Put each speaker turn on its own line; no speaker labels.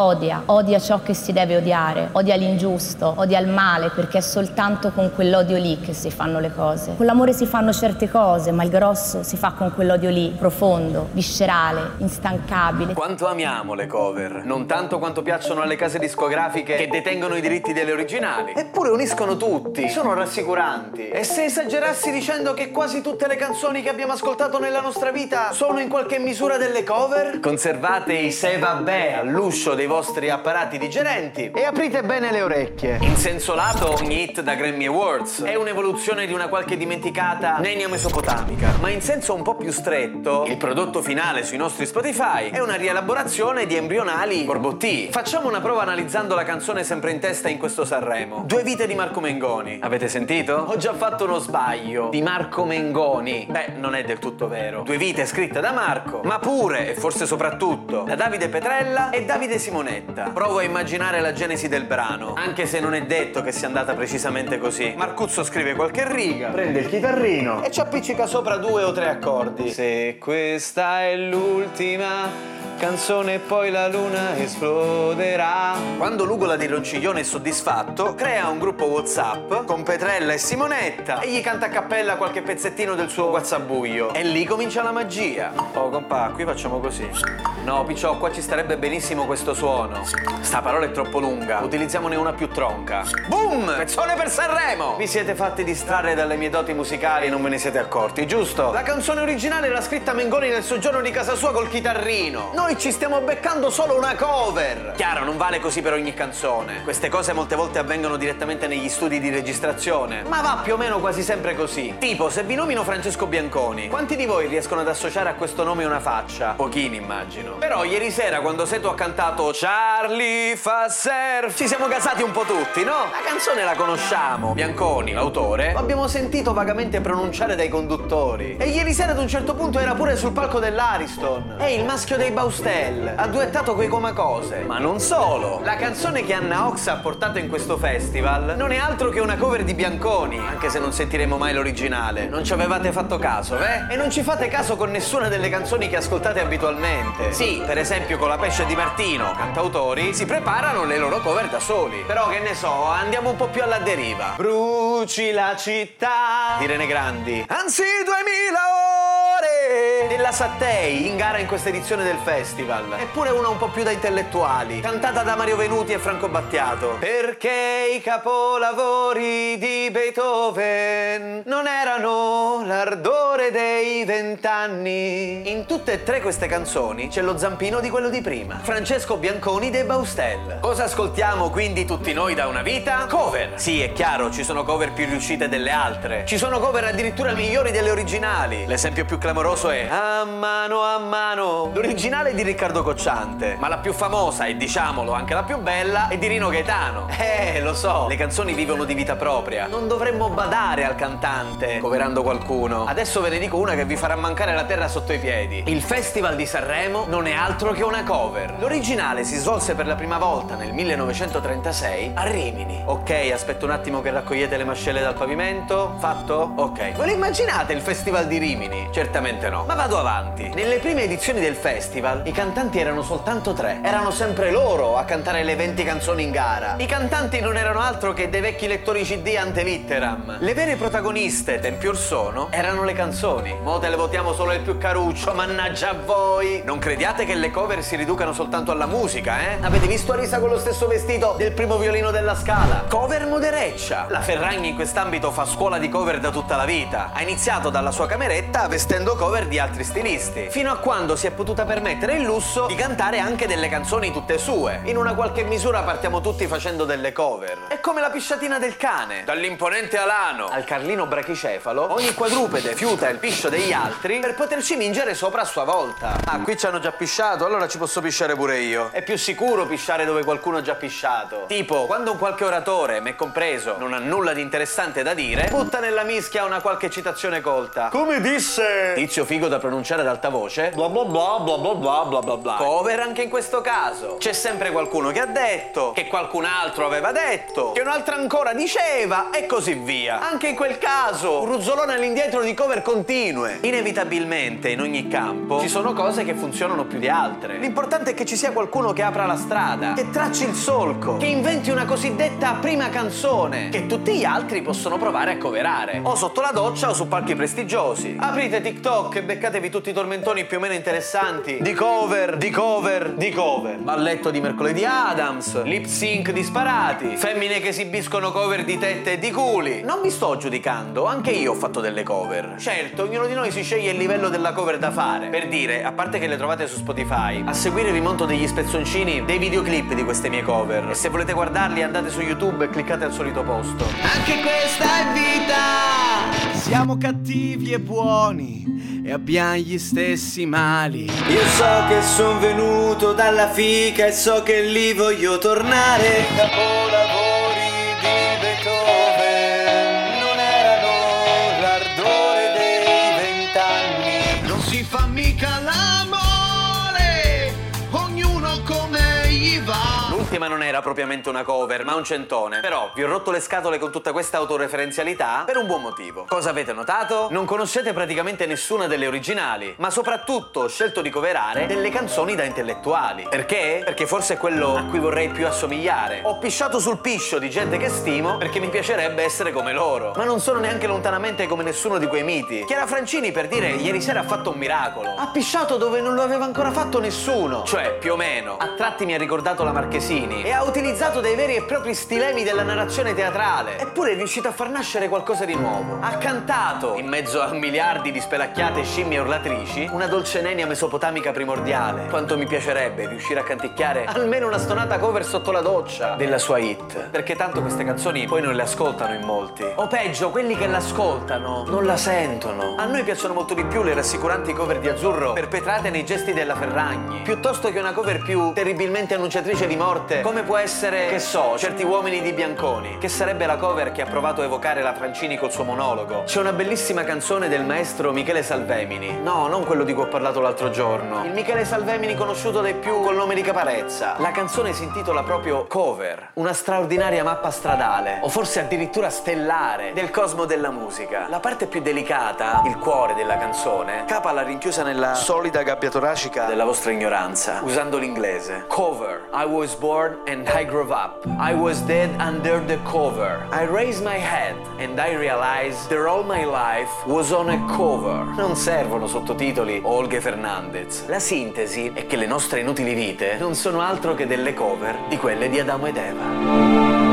Odia, odia ciò che si deve odiare, odia l'ingiusto, odia il male, perché è soltanto con quell'odio lì che si fanno le cose. Con l'amore si fanno certe cose, ma il grosso si fa con quell'odio lì, profondo, viscerale, instancabile.
Quanto amiamo le cover, non tanto quanto piacciono alle case discografiche che detengono i diritti delle originali. Eppure uniscono tutti, sono rassicuranti. E se esagerassi dicendo che quasi tutte le canzoni che abbiamo ascoltato nella nostra vita sono in qualche misura delle cover? Conservate i se vabbè all'uscio dei vostri apparati digerenti e aprite bene le orecchie. In senso lato, ogni hit da Grammy Awards è un'evoluzione di una qualche dimenticata nenia mesopotamica, ma in senso un po' più stretto, il prodotto finale sui nostri Spotify è una rielaborazione di embrionali borbotti. Facciamo una prova analizzando la canzone sempre in testa in questo Sanremo. Due vite di Marco Mengoni. Avete sentito? Ho già fatto uno sbaglio. Di Marco Mengoni. Beh, non è del tutto vero. Due vite scritte da Marco, ma pure, e forse soprattutto, da Davide Petrella e Davide Simonetta. Provo a immaginare la genesi del brano, anche se non è detto che sia andata precisamente così. Marcuzzo scrive qualche riga, prende il chitarrino e ci appiccica sopra due o tre accordi. Se questa è l'ultima canzone e poi la luna esploderà. Quando l'ugola di Ronciglione è soddisfatto, crea un gruppo WhatsApp con Petrella e Simonetta e gli canta a cappella qualche pezzettino del suo WhatsApp-buio. E lì comincia la magia. Oh, compà, qui facciamo così. No, Picciò, qua ci starebbe benissimo questo suono. Sta parola è troppo lunga, utilizziamone una più tronca. Boom! Pezzone per Sanremo! Vi siete fatti distrarre dalle mie doti musicali e non ve ne siete accorti, giusto? La canzone originale l'ha scritta Mengoni nel soggiorno di casa sua col chitarrino. Noi ci stiamo beccando solo una cover. Chiaro, non vale così per ogni canzone. Queste cose molte volte avvengono direttamente negli studi di registrazione, ma va più o meno quasi sempre così. Tipo, se vi nomino Francesco Bianconi, quanti di voi riescono ad associare a questo nome una faccia? Pochini, immagino. Però ieri sera quando Seto ha cantato Charlie fa ci siamo gasati un po' tutti, no? La canzone la conosciamo, Bianconi, l'autore, lo abbiamo sentito vagamente pronunciare dai conduttori. E ieri sera ad un certo punto era pure sul palco dell'Ariston. È il maschio dei Baustel, ha duettato coi Comacose. Ma non solo, la canzone che Anna Ox ha portato in questo festival non è altro che una cover di Bianconi, anche se non sentiremo mai l'originale. Non ci avevate fatto caso, eh? E non ci fate caso con nessuna delle canzoni che ascoltate abitualmente. Sì, per esempio con la pesce di Martino, cantautori, si preparano le loro cover da soli. Però che ne so, andiamo un po' più alla deriva. Bruci la città di Rene Grandi. Anzi, duemila ore della Sattei in gara in questa edizione del festival. Eppure una un po' più da intellettuali, cantata da Mario Venuti e Franco Battiato. Perché i capolavori di Beethoven non erano l'ardore dei vent'anni. In tutte e tre queste canzoni c'è lo zampino di quello di prima. Francesco Bianconi dei Baustel. Cosa ascoltiamo quindi tutti noi da una vita? Cover. Sì, è chiaro, ci sono cover più riuscite delle altre. Ci sono cover addirittura migliori delle originali. L'esempio più clamoroso è A mano a mano. L'originale è di Riccardo Cocciante, ma la più famosa e diciamolo anche la più bella è di Rino Gaetano. Eh, lo so, le canzoni vivono di vita propria. Non dovremmo badare al cantante coverando qualcuno. Adesso ve ne dico una che vi farà mancare la terra sotto i piedi. Il Festival di Sanremo non è altro che una cover. L'originale si svolse per la prima volta nel 1936 a Rimini. Ok, aspetto un attimo che raccogliete le mascelle dal pavimento. Fatto? Ok. Ve lo immaginate il Festival di Rimini? Certamente no. Ma vado avanti. Nelle prime edizioni del festival i cantanti erano soltanto tre. Erano sempre loro a cantare le 20 canzoni in gara. I cantanti non erano altro che dei vecchi lettori CD ante litteram. Le vere protagoniste, tempi or sono, erano le canzoni. Mo te le votiamo solo il più caruccio, mannaggia a voi. Non crediate che le cover si riducano soltanto alla musica, eh? Avete visto Arisa con lo stesso vestito del primo violino della scala? Cover modereccia. La Ferragni in quest'ambito fa scuola di cover da tutta la vita. Ha iniziato dalla sua cameretta vestendo cover di altri stilisti, fino a quando si è potuta permettere il lusso di cantare anche delle canzoni tutte sue. In una qualche misura partiamo tutti facendo delle cover. È come la pisciatina del cane. Dall'imponente alano al carlino brachicefalo, ogni quadrupede fiuta il piscio degli altri per poterci mingere sopra a sua volta. Ah, qui ci hanno già pisciato, allora ci posso pisciare pure io. È più sicuro pisciare dove qualcuno ha già pisciato. Tipo, quando un qualche oratore, me compreso, non ha nulla di interessante da dire, butta nella mischia una qualche citazione colta. Come disse Tizio Figo da pronunciare ad alta voce, bla bla bla bla bla bla bla bla bla. Cover anche in questo caso. C'è sempre qualcuno che ha detto, che qualcun altro aveva detto, che un altro ancora diceva e così via. Anche in quel caso, un ruzzolone all'indietro di cover continue. Inevitabilmente in ogni campo ci sono cose che funzionano più di altre. L'importante è che ci sia qualcuno che apra la strada, che tracci il solco, che inventi una cosiddetta prima canzone, che tutti gli altri possono provare a coverare. O sotto la doccia o su palchi prestigiosi. Aprite TikTok e beccatevi tutti i tormentoni più o meno interessanti. Di cover, di cover, di cover. Balletto di mercoledì Adams, lip sync disparati, femmine che esibiscono cover di tette e di culi. Non vi sto giudicando, anche io ho fatto delle cover. Certo, ognuno di noi si sceglie il livello della cover da fare. Per dire, a parte che le trovate su Spotify, a seguire vi monto degli spezzoncini dei videoclip di queste mie cover. E se volete guardarli andate su YouTube e cliccate al solito posto.
Anche questa è vita! Siamo cattivi e buoni e abbiamo gli stessi mali. Io so che sono venuto dalla fica e so che lì voglio tornare. Capolavori
L'ultima non era propriamente una cover, ma un centone. Però vi ho rotto le scatole con tutta questa autoreferenzialità per un buon motivo. Cosa avete notato? Non conoscete praticamente nessuna delle originali, ma soprattutto ho scelto di coverare delle canzoni da intellettuali. Perché? Perché forse è quello a cui vorrei più assomigliare. Ho pisciato sul piscio di gente che stimo perché mi piacerebbe essere come loro. Ma non sono neanche lontanamente come nessuno di quei miti. Chiara Francini, per dire, ieri sera ha fatto un miracolo. Ha pisciato dove non lo aveva ancora fatto nessuno. Cioè, più o meno. A tratti mi ha ricordato la Marchesini e ha utilizzato dei veri e propri stilemi della narrazione teatrale. Eppure è riuscito a far nascere qualcosa di nuovo. Ha cantato, in mezzo a miliardi di spelacchiate scimmie urlatrici, una dolce nenia mesopotamica primordiale. Quanto mi piacerebbe riuscire a canticchiare almeno una stonata cover sotto la doccia della sua hit. Perché tanto queste canzoni poi non le ascoltano in molti. O peggio, quelli che l'ascoltano non la sentono. A noi piacciono molto di più le rassicuranti cover di azzurro perpetrate nei gesti della Ferragni, piuttosto che una cover più terribilmente annunciatrice di morte come può essere, che so, certi uomini di Bianconi, che sarebbe la cover che ha provato a evocare la Francini col suo monologo. C'è una bellissima canzone del maestro Michele Salvemini. No, non quello di cui ho parlato l'altro giorno. Il Michele Salvemini conosciuto dai più col nome di Caparezza. La canzone si intitola proprio Cover, una straordinaria mappa stradale, o forse addirittura stellare, del cosmo della musica. La parte più delicata, il cuore della canzone, capa la rinchiusa nella solida gabbia toracica della vostra ignoranza, usando l'inglese. Cover. I was born and I grew up. I was dead under the cover. I raised my head and I realized that all my life was on a cover. Non servono sottotitoli o Olghe Fernandez. La sintesi è che le nostre inutili vite non sono altro che delle cover di quelle di Adamo ed Eva.